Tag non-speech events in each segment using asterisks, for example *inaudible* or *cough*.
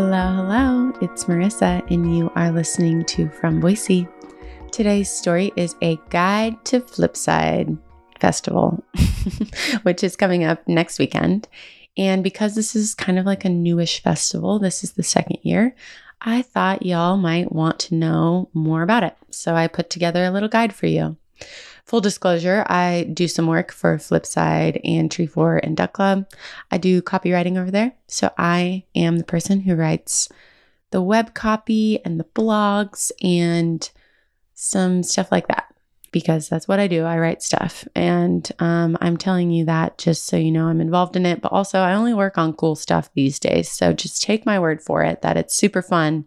Hello, hello. It's Marissa, and you are listening to From Boise. Today's story is a guide to Flipside Festival, *laughs* which is coming up next weekend. And because this is kind of like a newish festival, this is the second year, I thought y'all might want to know more about it. So I put together a little guide for you. Full disclosure, I do some work for Flipside and Treefort and Duck Club. I do copywriting over there. So I am the person who writes the web copy and the blogs and some stuff like that because that's what I do. I write stuff. And um, I'm telling you that just so you know I'm involved in it. But also, I only work on cool stuff these days. So just take my word for it that it's super fun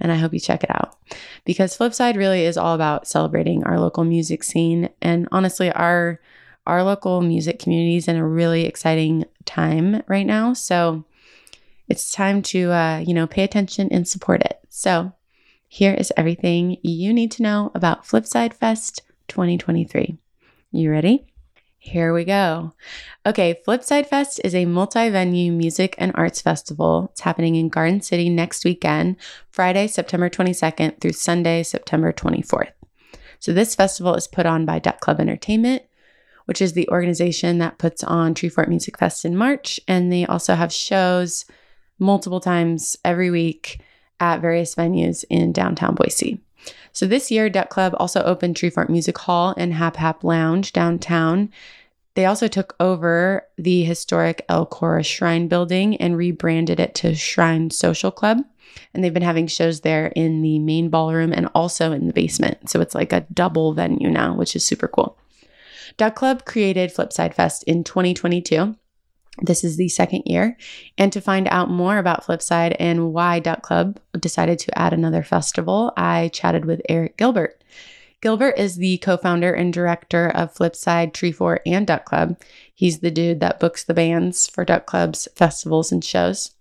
and I hope you check it out because Flipside really is all about celebrating our local music scene and honestly our our local music community is in a really exciting time right now. So it's time to uh, you know pay attention and support it. So here is everything you need to know about Flipside Fest 2023. You ready? Here we go. Okay, Flipside Fest is a multi venue music and arts festival. It's happening in Garden City next weekend, Friday, September 22nd through Sunday, September 24th. So, this festival is put on by Duck Club Entertainment, which is the organization that puts on Treefort Music Fest in March. And they also have shows multiple times every week at various venues in downtown Boise. So this year, Duck Club also opened Treefort Music Hall and Hap Hap Lounge downtown. They also took over the historic El Korah Shrine building and rebranded it to Shrine Social Club. And they've been having shows there in the main ballroom and also in the basement. So it's like a double venue now, which is super cool. Duck Club created Flipside Fest in 2022 this is the second year. And to find out more about Flipside and why Duck Club decided to add another festival, I chatted with Eric Gilbert. Gilbert is the co founder and director of Flipside, Treefort, and Duck Club. He's the dude that books the bands for Duck Club's festivals and shows.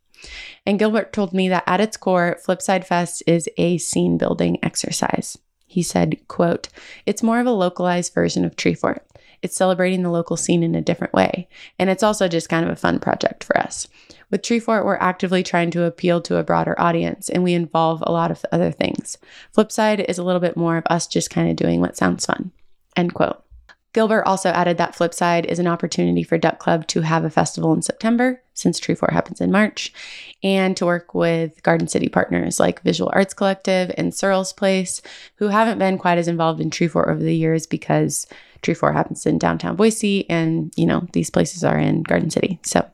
And Gilbert told me that at its core, Flipside Fest is a scene building exercise. He said, quote, it's more of a localized version of Treefort it's celebrating the local scene in a different way. And it's also just kind of a fun project for us. With Treefort, we're actively trying to appeal to a broader audience and we involve a lot of other things. Flipside is a little bit more of us just kind of doing what sounds fun. End quote. Gilbert also added that Flipside is an opportunity for Duck Club to have a festival in September, since Treefort happens in March, and to work with Garden City partners like Visual Arts Collective and Surel's Place, who haven't been quite as involved in Treefort over the years because Treefort happens in downtown Boise, and you know, these places are in Garden City. So,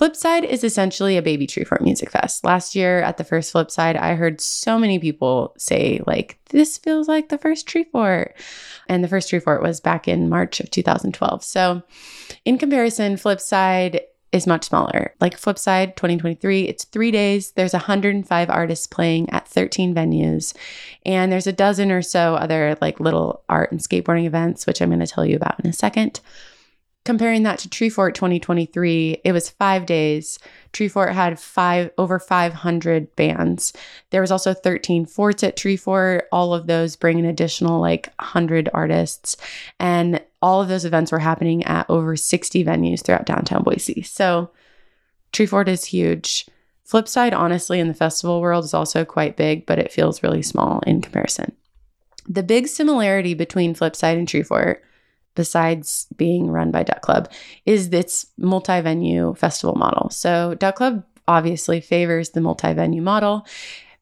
Flipside is essentially a baby Treefort music fest. Last year at the first Flipside, I heard so many people say, like, this feels like the first Treefort. And the first Treefort was back in March of 2012. So, in comparison, Flipside is much smaller. Like Flipside 2023, it's three days. There's 105 artists playing at 13 venues, and there's a dozen or so other like little art and skateboarding events, which I'm going to tell you about in a second. Comparing that to Treefort 2023, it was five days. Treefort had five over 500 bands. There was also 13 forts at Treefort. All of those bring an additional like 100 artists, and all of those events were happening at over 60 venues throughout downtown Boise. So Treefort is huge. Flipside, honestly, in the festival world is also quite big, but it feels really small in comparison. The big similarity between Flipside and Treefort besides being run by Duck Club, is its multi venue festival model. So, Duck Club obviously favors the multi venue model,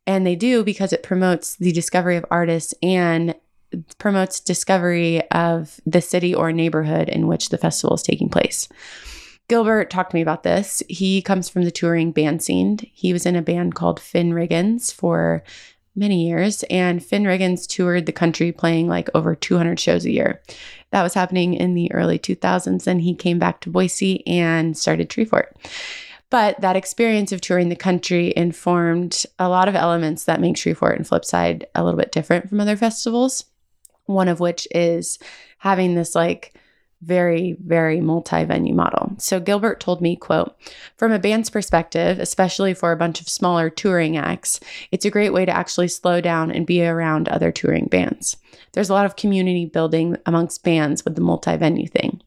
and they do because it promotes the discovery of artists and promotes discovery of the city or neighborhood in which the festival is taking place. Gilbert talked to me about this. He comes from the touring band scene. He was in a band called Finn Riggins for many years, and Finn Riggins toured the country playing like over 200 shows a year. That was happening in the early 2000s, and he came back to Boise and started Treefort. But that experience of touring the country informed a lot of elements that make Treefort and Flipside a little bit different from other festivals. One of which is having this like very very multi-venue model so gilbert told me quote from a band's perspective especially for a bunch of smaller touring acts it's a great way to actually slow down and be around other touring bands there's a lot of community building amongst bands with the multi-venue thing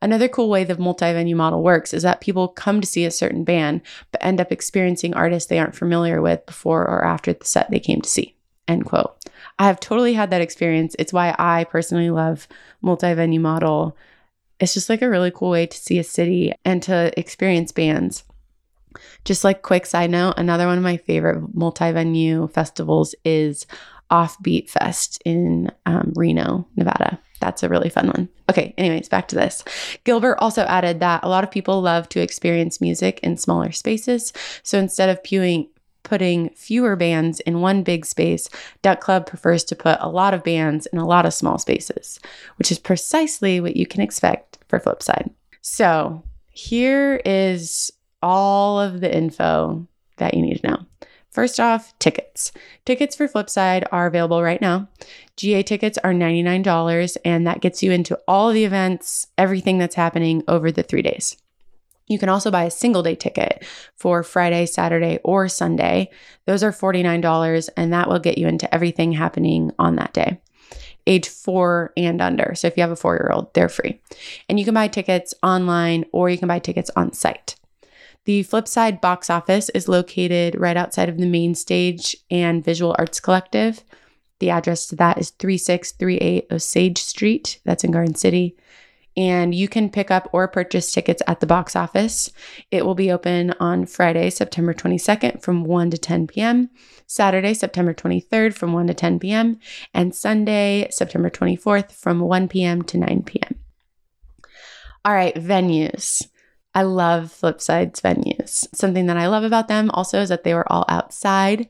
Another cool way the multi venue model works is that people come to see a certain band, but end up experiencing artists they aren't familiar with before or after the set they came to see. End quote. I have totally had that experience. It's why I personally love multi venue model. It's just like a really cool way to see a city and to experience bands. Just like quick side note, another one of my favorite multi venue festivals is Offbeat Fest in um, Reno, Nevada. That's a really fun one. Okay, anyways, back to this. Gilbert also added that a lot of people love to experience music in smaller spaces. So instead of pewing, putting fewer bands in one big space, Duck Club prefers to put a lot of bands in a lot of small spaces, which is precisely what you can expect for Flipside. So here is all of the info that you need to know. First off, tickets. Tickets for Flipside are available right now. GA tickets are $99, and that gets you into all the events, everything that's happening over the three days. You can also buy a single day ticket for Friday, Saturday, or Sunday. Those are $49, and that will get you into everything happening on that day. Age four and under. So if you have a four year old, they're free. And you can buy tickets online or you can buy tickets on site. The Flipside box office is located right outside of the main stage and Visual Arts Collective. The address to that is 3638 Osage Street. That's in Garden City. And you can pick up or purchase tickets at the box office. It will be open on Friday, September 22nd from 1 to 10 p.m., Saturday, September 23rd from 1 to 10 p.m., and Sunday, September 24th from 1 p.m. to 9 p.m. All right, venues. I love Flipside's venues. Something that I love about them also is that they were all outside.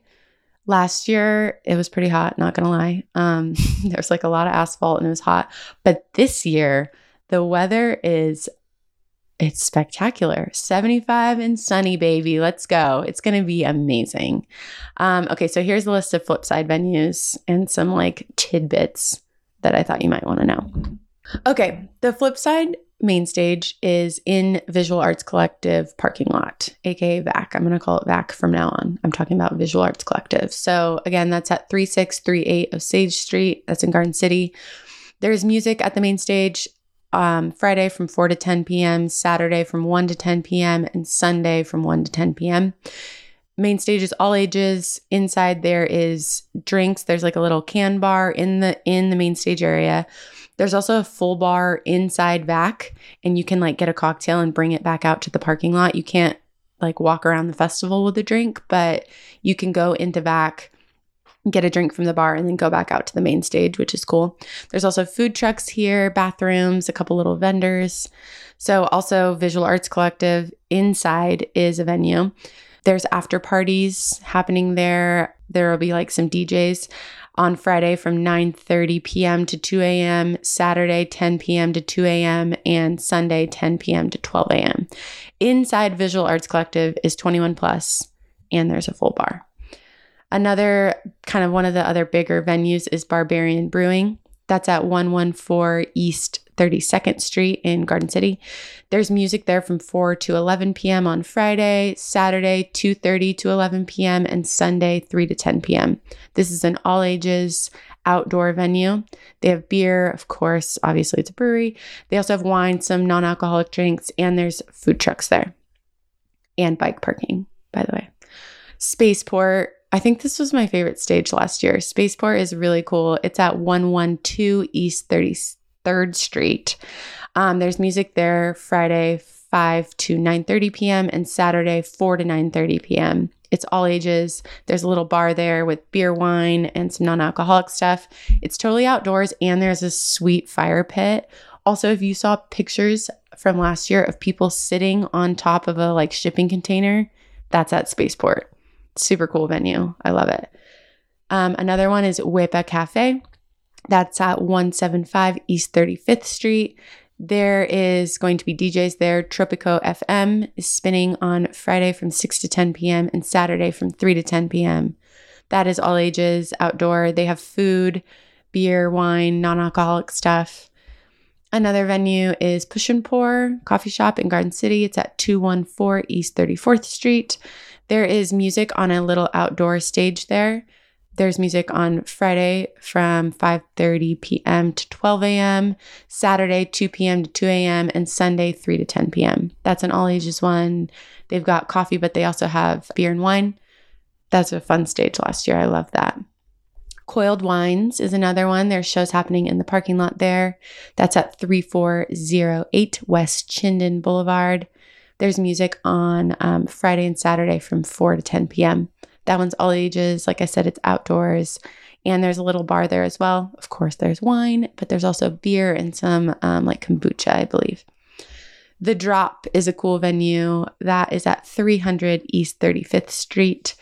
Last year, it was pretty hot, not gonna lie. Um, *laughs* there was like a lot of asphalt and it was hot. But this year, the weather is it's spectacular 75 and sunny baby let's go it's going to be amazing um, okay so here's a list of flipside venues and some like tidbits that i thought you might want to know okay the flipside main stage is in Visual Arts Collective parking lot, aka VAC. I'm going to call it VAC from now on. I'm talking about Visual Arts Collective. So, again, that's at 3638 Osage Street. That's in Garden City. There's music at the main stage um, Friday from 4 to 10 p.m., Saturday from 1 to 10 p.m., and Sunday from 1 to 10 p.m. Main stage is all ages. Inside there is drinks. There's like a little can bar in the in the main stage area. There's also a full bar inside VAC, and you can like get a cocktail and bring it back out to the parking lot. You can't like walk around the festival with a drink, but you can go into VAC, get a drink from the bar, and then go back out to the main stage, which is cool. There's also food trucks here, bathrooms, a couple little vendors. So, also, Visual Arts Collective inside is a venue. There's after parties happening there. There will be like some DJs on Friday from 9:30 p.m. to 2 a.m., Saturday 10 p.m. to 2 a.m., and Sunday 10 p.m. to 12 a.m. Inside Visual Arts Collective is 21 plus, and there's a full bar. Another kind of one of the other bigger venues is Barbarian Brewing. That's at 114 East 32nd Street in Garden City. There's music there from 4 to 11 p.m. on Friday, Saturday 2:30 to 11 p.m. and Sunday 3 to 10 p.m. This is an all ages outdoor venue. They have beer, of course, obviously it's a brewery. They also have wine, some non-alcoholic drinks, and there's food trucks there. And bike parking, by the way. Spaceport I think this was my favorite stage last year. Spaceport is really cool. It's at 112 East 33rd Street. Um, there's music there Friday 5 to 9:30 p.m. and Saturday 4 to 9:30 p.m. It's all ages. There's a little bar there with beer, wine, and some non-alcoholic stuff. It's totally outdoors and there's a sweet fire pit. Also, if you saw pictures from last year of people sitting on top of a like shipping container, that's at Spaceport. Super cool venue. I love it. Um, another one is Wepa Cafe. That's at 175 East 35th Street. There is going to be DJs there. Tropico FM is spinning on Friday from 6 to 10 p.m. and Saturday from 3 to 10 p.m. That is all ages outdoor. They have food, beer, wine, non alcoholic stuff. Another venue is Push and Pour Coffee Shop in Garden City. It's at 214 East 34th Street. There is music on a little outdoor stage there. There's music on Friday from 5:30 p.m. to 12 a.m., Saturday 2 p.m. to 2 a.m., and Sunday 3 to 10 p.m. That's an all ages one. They've got coffee, but they also have beer and wine. That's a fun stage last year. I love that. Coiled Wines is another one. There's shows happening in the parking lot there. That's at 3408 West Chinden Boulevard. There's music on um, Friday and Saturday from 4 to 10 p.m. That one's all ages. Like I said, it's outdoors. And there's a little bar there as well. Of course, there's wine, but there's also beer and some um, like kombucha, I believe. The Drop is a cool venue. That is at 300 East 35th Street.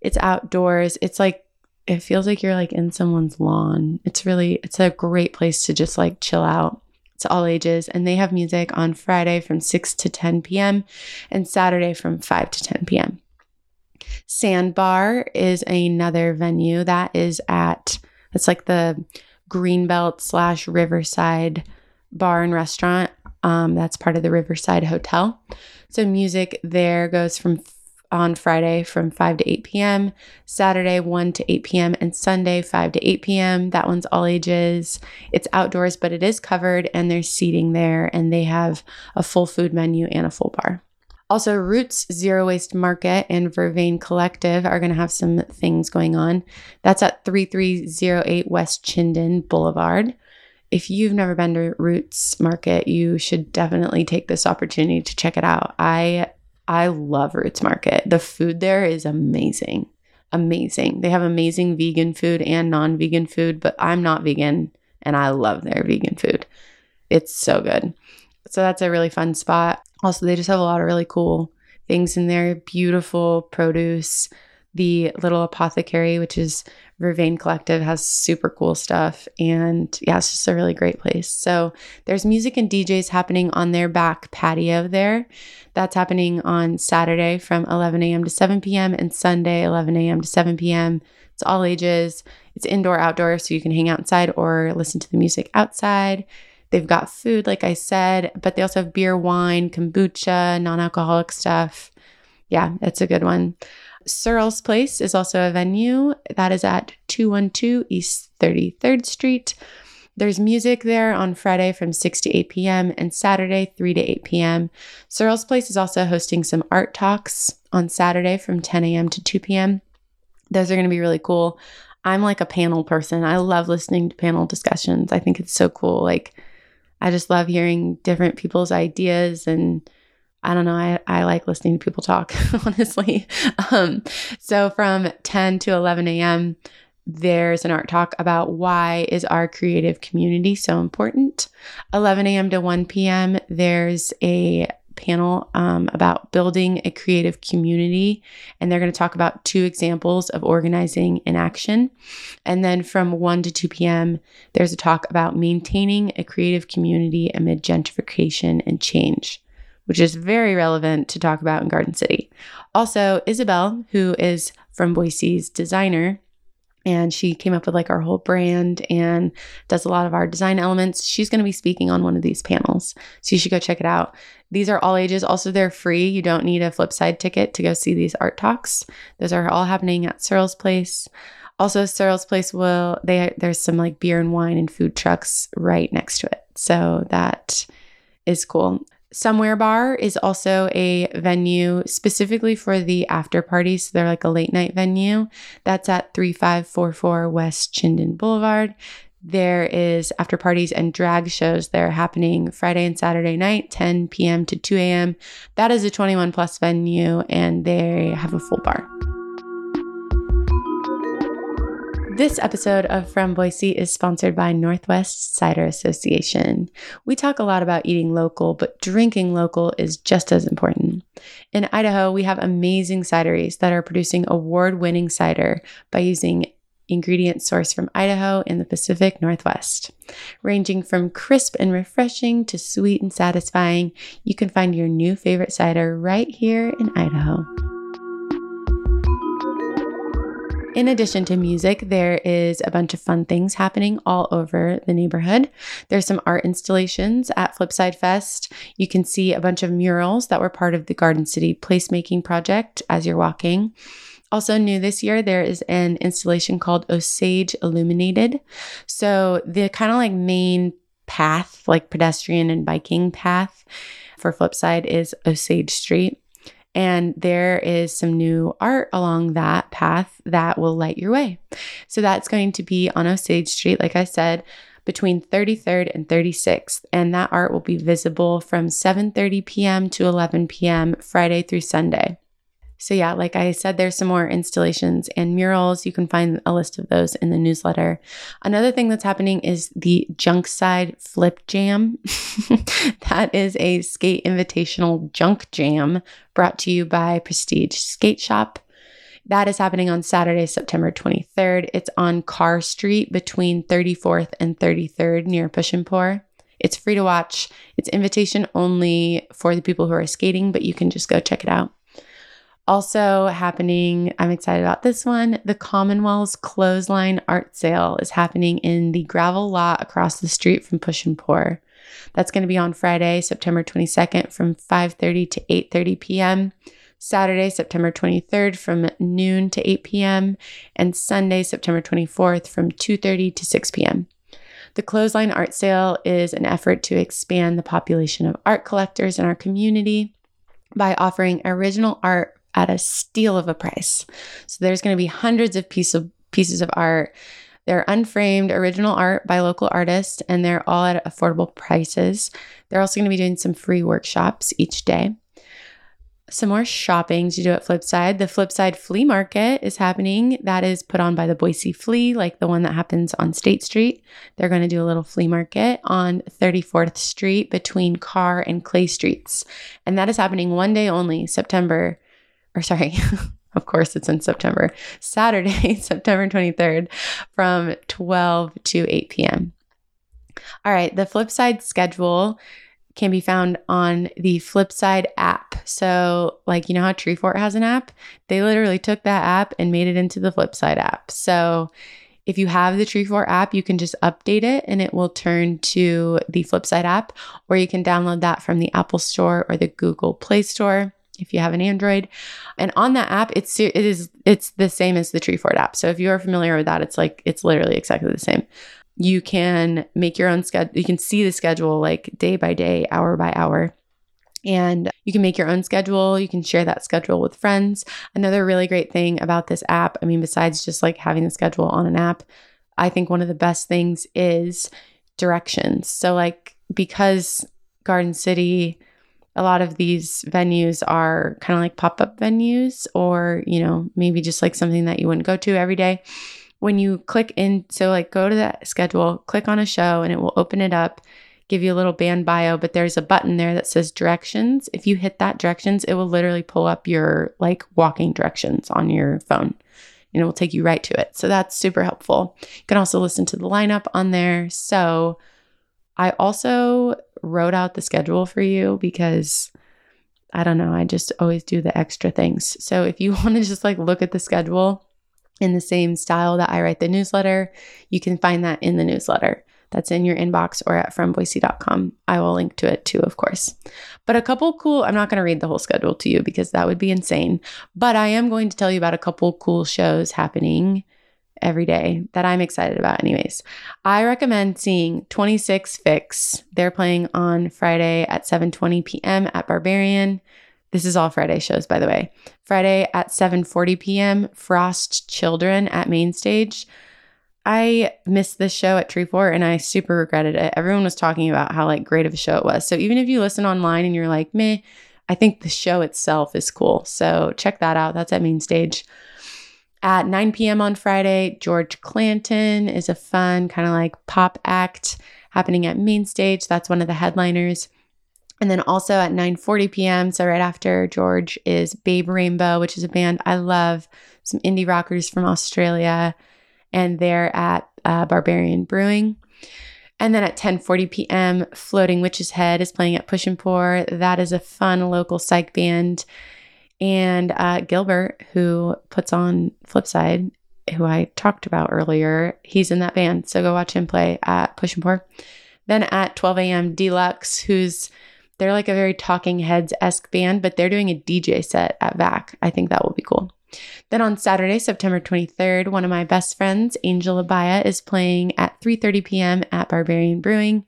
It's outdoors. It's like it feels like you're like in someone's lawn. It's really it's a great place to just like chill out. It's all ages and they have music on Friday from 6 to 10 p.m. and Saturday from 5 to 10 p.m. Sandbar is another venue that is at it's like the Greenbelt slash Riverside bar and restaurant. Um, that's part of the Riverside Hotel. So music there goes from on Friday from 5 to 8 p.m., Saturday 1 to 8 p.m., and Sunday 5 to 8 p.m. That one's all ages. It's outdoors, but it is covered and there's seating there, and they have a full food menu and a full bar. Also, Roots Zero Waste Market and Vervain Collective are going to have some things going on. That's at 3308 West Chinden Boulevard. If you've never been to Roots Market, you should definitely take this opportunity to check it out. I I love Roots Market. The food there is amazing. Amazing. They have amazing vegan food and non vegan food, but I'm not vegan and I love their vegan food. It's so good. So that's a really fun spot. Also, they just have a lot of really cool things in there beautiful produce. The little apothecary, which is Vervain Collective has super cool stuff. And yeah, it's just a really great place. So there's music and DJs happening on their back patio there. That's happening on Saturday from 11 a.m. to 7 p.m. and Sunday, 11 a.m. to 7 p.m. It's all ages. It's indoor, outdoor, so you can hang outside or listen to the music outside. They've got food, like I said, but they also have beer, wine, kombucha, non alcoholic stuff. Yeah, it's a good one. Surel's Place is also a venue that is at 212 East 33rd Street. There's music there on Friday from 6 to 8 p.m. and Saturday 3 to 8 p.m. Surel's Place is also hosting some art talks on Saturday from 10 a.m. to 2 p.m. Those are going to be really cool. I'm like a panel person. I love listening to panel discussions. I think it's so cool. Like, I just love hearing different people's ideas and I don't know. I, I like listening to people talk, *laughs* honestly. Um, so from 10 to 11 a.m., there's an art talk about why is our creative community so important. 11 a.m. to 1 p.m., there's a panel um, about building a creative community, and they're going to talk about two examples of organizing in action. And then from 1 to 2 p.m., there's a talk about maintaining a creative community amid gentrification and change which is very relevant to talk about in Garden City. Also, Isabel, who is from Boise's designer, and she came up with like our whole brand and does a lot of our design elements. She's going to be speaking on one of these panels. So you should go check it out. These are all ages. Also, they're free. You don't need a Flipside ticket to go see these art talks. Those are all happening at Surel's Place. Also, Surel's Place will they there's some like beer and wine and food trucks right next to it. So that is cool. Somewhere Bar is also a venue specifically for the after parties. So they're like a late night venue. That's at 3544 West Chinden Boulevard. There is after parties and drag shows that are happening Friday and Saturday night, 10 p.m. to 2 a.m. That is a 21 plus venue and they have a full bar. This episode of From Boise is sponsored by Northwest Cider Association. We talk a lot about eating local, but drinking local is just as important. In Idaho, we have amazing cideries that are producing award winning cider by using ingredients sourced from Idaho in the Pacific Northwest. Ranging from crisp and refreshing to sweet and satisfying, you can find your new favorite cider right here in Idaho. In addition to music, there is a bunch of fun things happening all over the neighborhood. There's some art installations at Flipside Fest. You can see a bunch of murals that were part of the Garden City placemaking project as you're walking. Also, new this year, there is an installation called Osage Illuminated. So, the kind of like main path, like pedestrian and biking path for Flipside, is Osage Street. And there is some new art along that path that will light your way. So, that's going to be on Osage Street, like I said between 33rd and 36th and that art will be visible from 7:30 p.m. to 11 p.m. Friday through Sunday. So, yeah, like I said, there's some more installations and murals. You can find a list of those in the newsletter. Another thing that's happening is the Junkside Flip Jam. *laughs* that is a skate invitational junk jam brought to you by Prestige Skate Shop. That is happening on Saturday, September 23rd. It's on Carr Street between 34th and 33rd near Push and Pour. It's free to watch. It's invitation only for the people who are skating, but you can just go check it out. Also happening, I'm excited about this one. The Commonwealth's Clothesline Art Sale is happening in the gravel lot across the street from Push and Pour. That's going to be on Friday, September 22nd from 5:30 to 8:30 p.m. Saturday, September 23rd from noon to 8 p.m. and Sunday, September 24th from 2:30 to 6 p.m. The Clothesline Art Sale is an effort to expand the population of art collectors in our community by offering original art at a steal of a price. So there's going to be hundreds of of pieces of art. They're unframed original art by local artists and they're all at affordable prices. They're also going to be doing some free workshops each day. Some more shopping to do at Flipside. The Flipside Flea Market is happening. That is put on by the Boise Flea, like the one that happens on State Street. They're going to do a little flea market on 34th Street between Carr and Clay Streets. And that is happening one day only, September or sorry, *laughs* of course it's in September, Saturday, *laughs* September 23rd from 12 to 8 p.m. All right, the Flipside schedule can be found on the Flipside app. So, like, you know how Treefort has an app? They literally took that app and made it into the Flipside app. So, if you have the Treefort app, you can just update it and it will turn to the Flipside app, or you can download that from the Apple Store or the Google Play Store if you have an Android. And on that app, it's it is it's the same as the Treefort app. So if you are familiar with that, it's like it's literally exactly the same. You can make your own schedule. You can see the schedule like day by day, hour by hour. And you can make your own schedule. You can share that schedule with friends. Another really great thing about this app, I mean, besides just like having the schedule on an app, I think one of the best things is directions. So, like, because Garden City, a lot of these venues are kind of like pop up venues, or, you know, maybe just like something that you wouldn't go to every day. When you click in, so like go to that schedule, click on a show, and it will open it up, give you a little band bio, but there's a button there that says directions. If you hit that directions, it will literally pull up your like walking directions on your phone and it will take you right to it. So that's super helpful. You can also listen to the lineup on there. So I also wrote out the schedule for you because I don't know, I just always do the extra things. So if you *laughs* want to just like look at the schedule in the same style that I write the newsletter, you can find that in the newsletter. That's in your inbox or at fromboise.com. I will link to it too, of course. But a couple cool, I'm not going to read the whole schedule to you because that would be insane. But I am going to tell you about a couple cool shows happening every day that I'm excited about, anyways. I recommend seeing 26 Fix. They're playing on Friday at 7:20 p.m. at Barbarian. This is all Friday shows, by the way. Friday at 7:40 p.m. Frost Children at Main Stage. I missed this show at Treefort and I super regretted it. Everyone was talking about how like great of a show it was. So even if you listen online and you're like, meh, I think the show itself is cool. So check that out. That's at Main Stage. At 9 p.m. on Friday, George Clanton is a fun kind of like pop act happening at Main Stage. That's one of the headliners. And then also at 9:40 p.m., so right after George is Babe Rainbow, which is a band I love, some indie rockers from Australia, and they're at uh, Barbarian Brewing. And then at 10:40 p.m., Floating Witch's Head is playing at Push and Pour. That is a fun local psych band and uh, Gilbert, who puts on Flipside, who I talked about earlier, he's in that band. So go watch him play at Push and Pour. Then at 12 a.m., Deluxe, who's they're like a very Talking Heads esque band, but they're doing a DJ set at VAC. I think that will be cool. Then on Saturday, September 23rd, one of my best friends, Angel Abaya, is playing at 3:30 p.m. at Barbarian Brewing.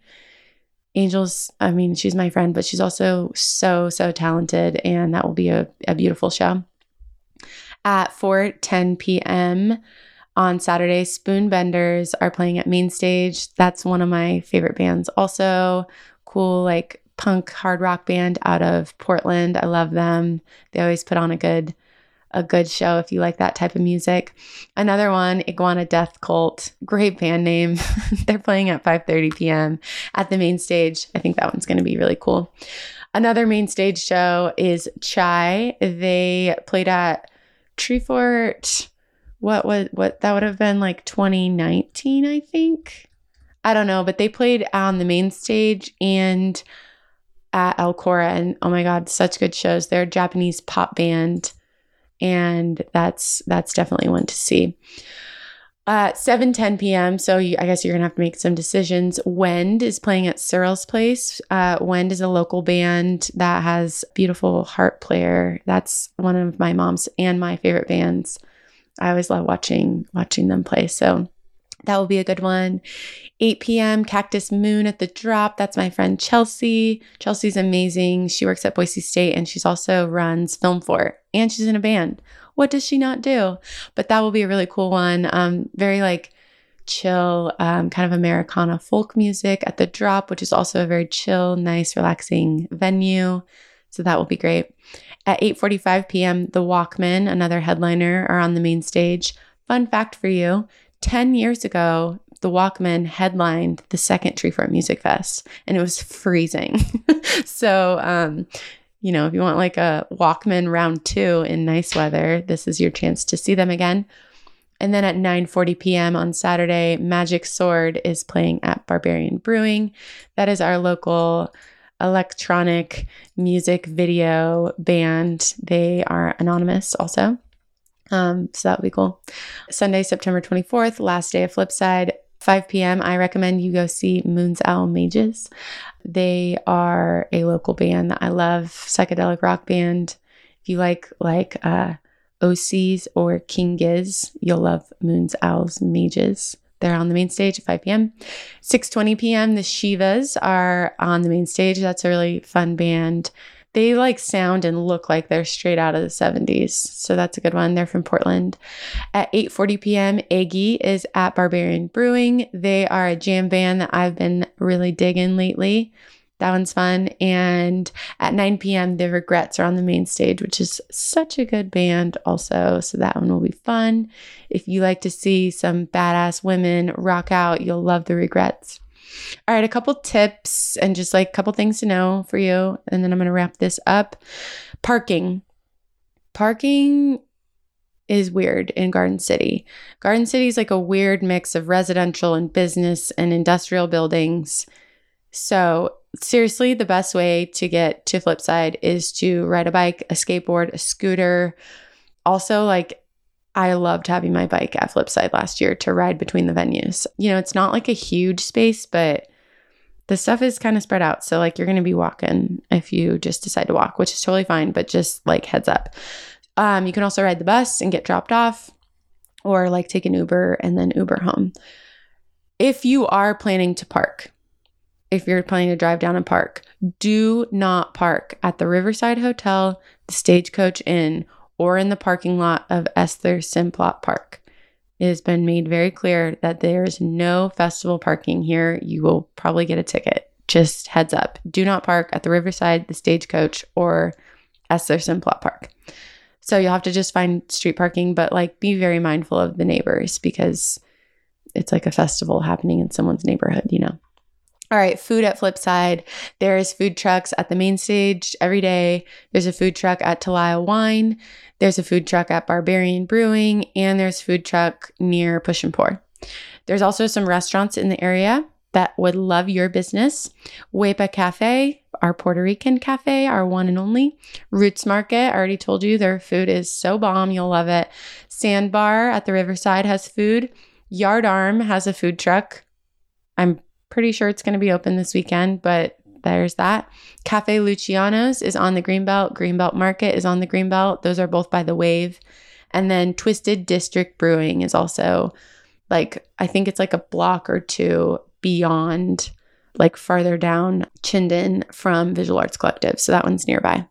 Angel's, I mean, she's my friend, but she's also so, so talented, and that will be a, a beautiful show. At 4 10 p.m. on Saturday, Spoonbenders are playing at Main Stage. That's one of my favorite bands. Also, cool, like punk hard rock band out of Portland. I love them. They always put on a good a good show if you like that type of music. Another one, Iguana Death Cult, great band name. *laughs* They're playing at 5:30 p.m. at the main stage. I think that one's going to be really cool. Another main stage show is Chai. They played at Treefort. What was what that would have been like 2019, I think. I don't know, but they played on the main stage and at El Korah, and oh my god, such good shows. They're a Japanese pop band and that's that's definitely one to see. Uh, 7 10 p.m. So you, I guess you're gonna have to make some decisions. Wend is playing at Surel's Place. Uh, Wend is a local band that has beautiful harp player. That's one of my mom's and my favorite bands. I always love watching watching them play. So that will be a good one. 8 p.m. Cactus Moon at the Drop. That's my friend Chelsea. Chelsea's amazing. She works at Boise State and she's also runs Film Fort and she's in a band. What does she not do? But that will be a really cool one. Um, very like chill, um, kind of Americana folk music at the Drop, which is also a very chill, nice, relaxing venue. So that will be great. At 8:45 p.m., The Walkmen, another headliner, are on the main stage. Fun fact for you: 10 years ago, the Walkmen headlined the second Treefort Music Fest, and it was freezing. *laughs* so, um, you know, if you want like a Walkman round two in nice weather, this is your chance to see them again. And then at 9:40 p.m. on Saturday, Magic Sword is playing at Barbarian Brewing. That is our local electronic music video band. They are anonymous also. Um, so that would be cool. Sunday, September 24th, last day of Flipside, 5 p.m. I recommend you go see Moon's Owl Mages. They are a local band that I love, psychedelic rock band. If you like like uh, Osees or King Giz, you'll love Moon's Owls Mages. They're on the main stage at 5 p.m. 6:20 p.m. The Shivas are on the main stage. That's a really fun band they like sound and look like they're straight out of the 70s. So that's a good one. They're from Portland. At 8:40 p.m., Eggy is at Barbarian Brewing. They are a jam band that I've been really digging lately. That one's fun. And at 9 p.m., The Regrets are on the main stage, which is such a good band, also. So that one will be fun. If you like to see some badass women rock out, you'll love The Regrets. All right, a couple tips and just like a couple things to know for you. And then I'm going to wrap this up. Parking. Parking is weird in Garden City. Garden City is like a weird mix of residential and business and industrial buildings. So, seriously, the best way to get to Flipside is to ride a bike, a skateboard, a scooter. Also, like I loved having my bike at Flipside last year to ride between the venues. You know, it's not like a huge space, but the stuff is kind of spread out. So, like, you're going to be walking if you just decide to walk, which is totally fine, but just like heads up. Um, you can also ride the bus and get dropped off, or like take an Uber and then Uber home. If you are planning to park, if you're planning to drive down and park, do not park at the Riverside Hotel, the Stagecoach Inn, or in the parking lot of Esther Simplot Park. It has been made very clear that there's no festival parking here. You will probably get a ticket. Just heads up. Do not park at the Riverside, the Stagecoach, or Esther Simplot Park. So you'll have to just find street parking, but like be very mindful of the neighbors because it's like a festival happening in someone's neighborhood, you know. All right, food at Flipside. There's food trucks at the main stage every day. There's a food truck at Telaya Wine. There's a food truck at Barbarian Brewing, and there's food truck near Push and Pour. There's also some restaurants in the area that would love your business. Wepa Cafe, our Puerto Rican cafe, our one and only. Roots Market, I already told you their food is so bomb, you'll love it. Sandbar at the Riverside has food. Yard Arm has a food truck. I'm pretty sure it's going to be open this weekend, but there's that. Cafe Luciano's is on the Greenbelt. Greenbelt Market is on the Greenbelt. Those are both by the Wave. And then Twisted District Brewing is also like, I think it's like a block or two beyond, like farther down Chinden from Visual Arts Collective. So that one's nearby.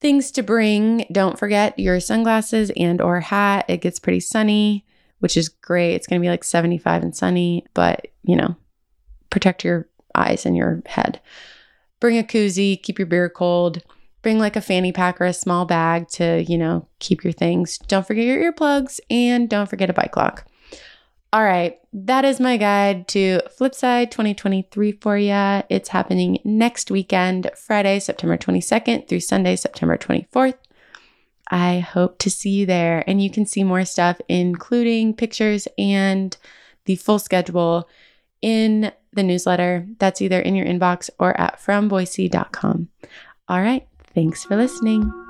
Things to bring. Don't forget your sunglasses and or hat. It gets pretty sunny, which is great. It's going to be like 75 and sunny, but you know, protect your eyes and your head. Bring a koozie, keep your beer cold. Bring like a fanny pack or a small bag to, you know, keep your things. Don't forget your earplugs and don't forget a bike lock. All right, that is my guide to Flipside 2023 for you. It's happening next weekend, Friday, September 22nd through Sunday, September 24th. I hope to see you there. And you can see more stuff, including pictures and the full schedule, in the newsletter. That's either in your inbox or at fromboise.com. All right, thanks for listening.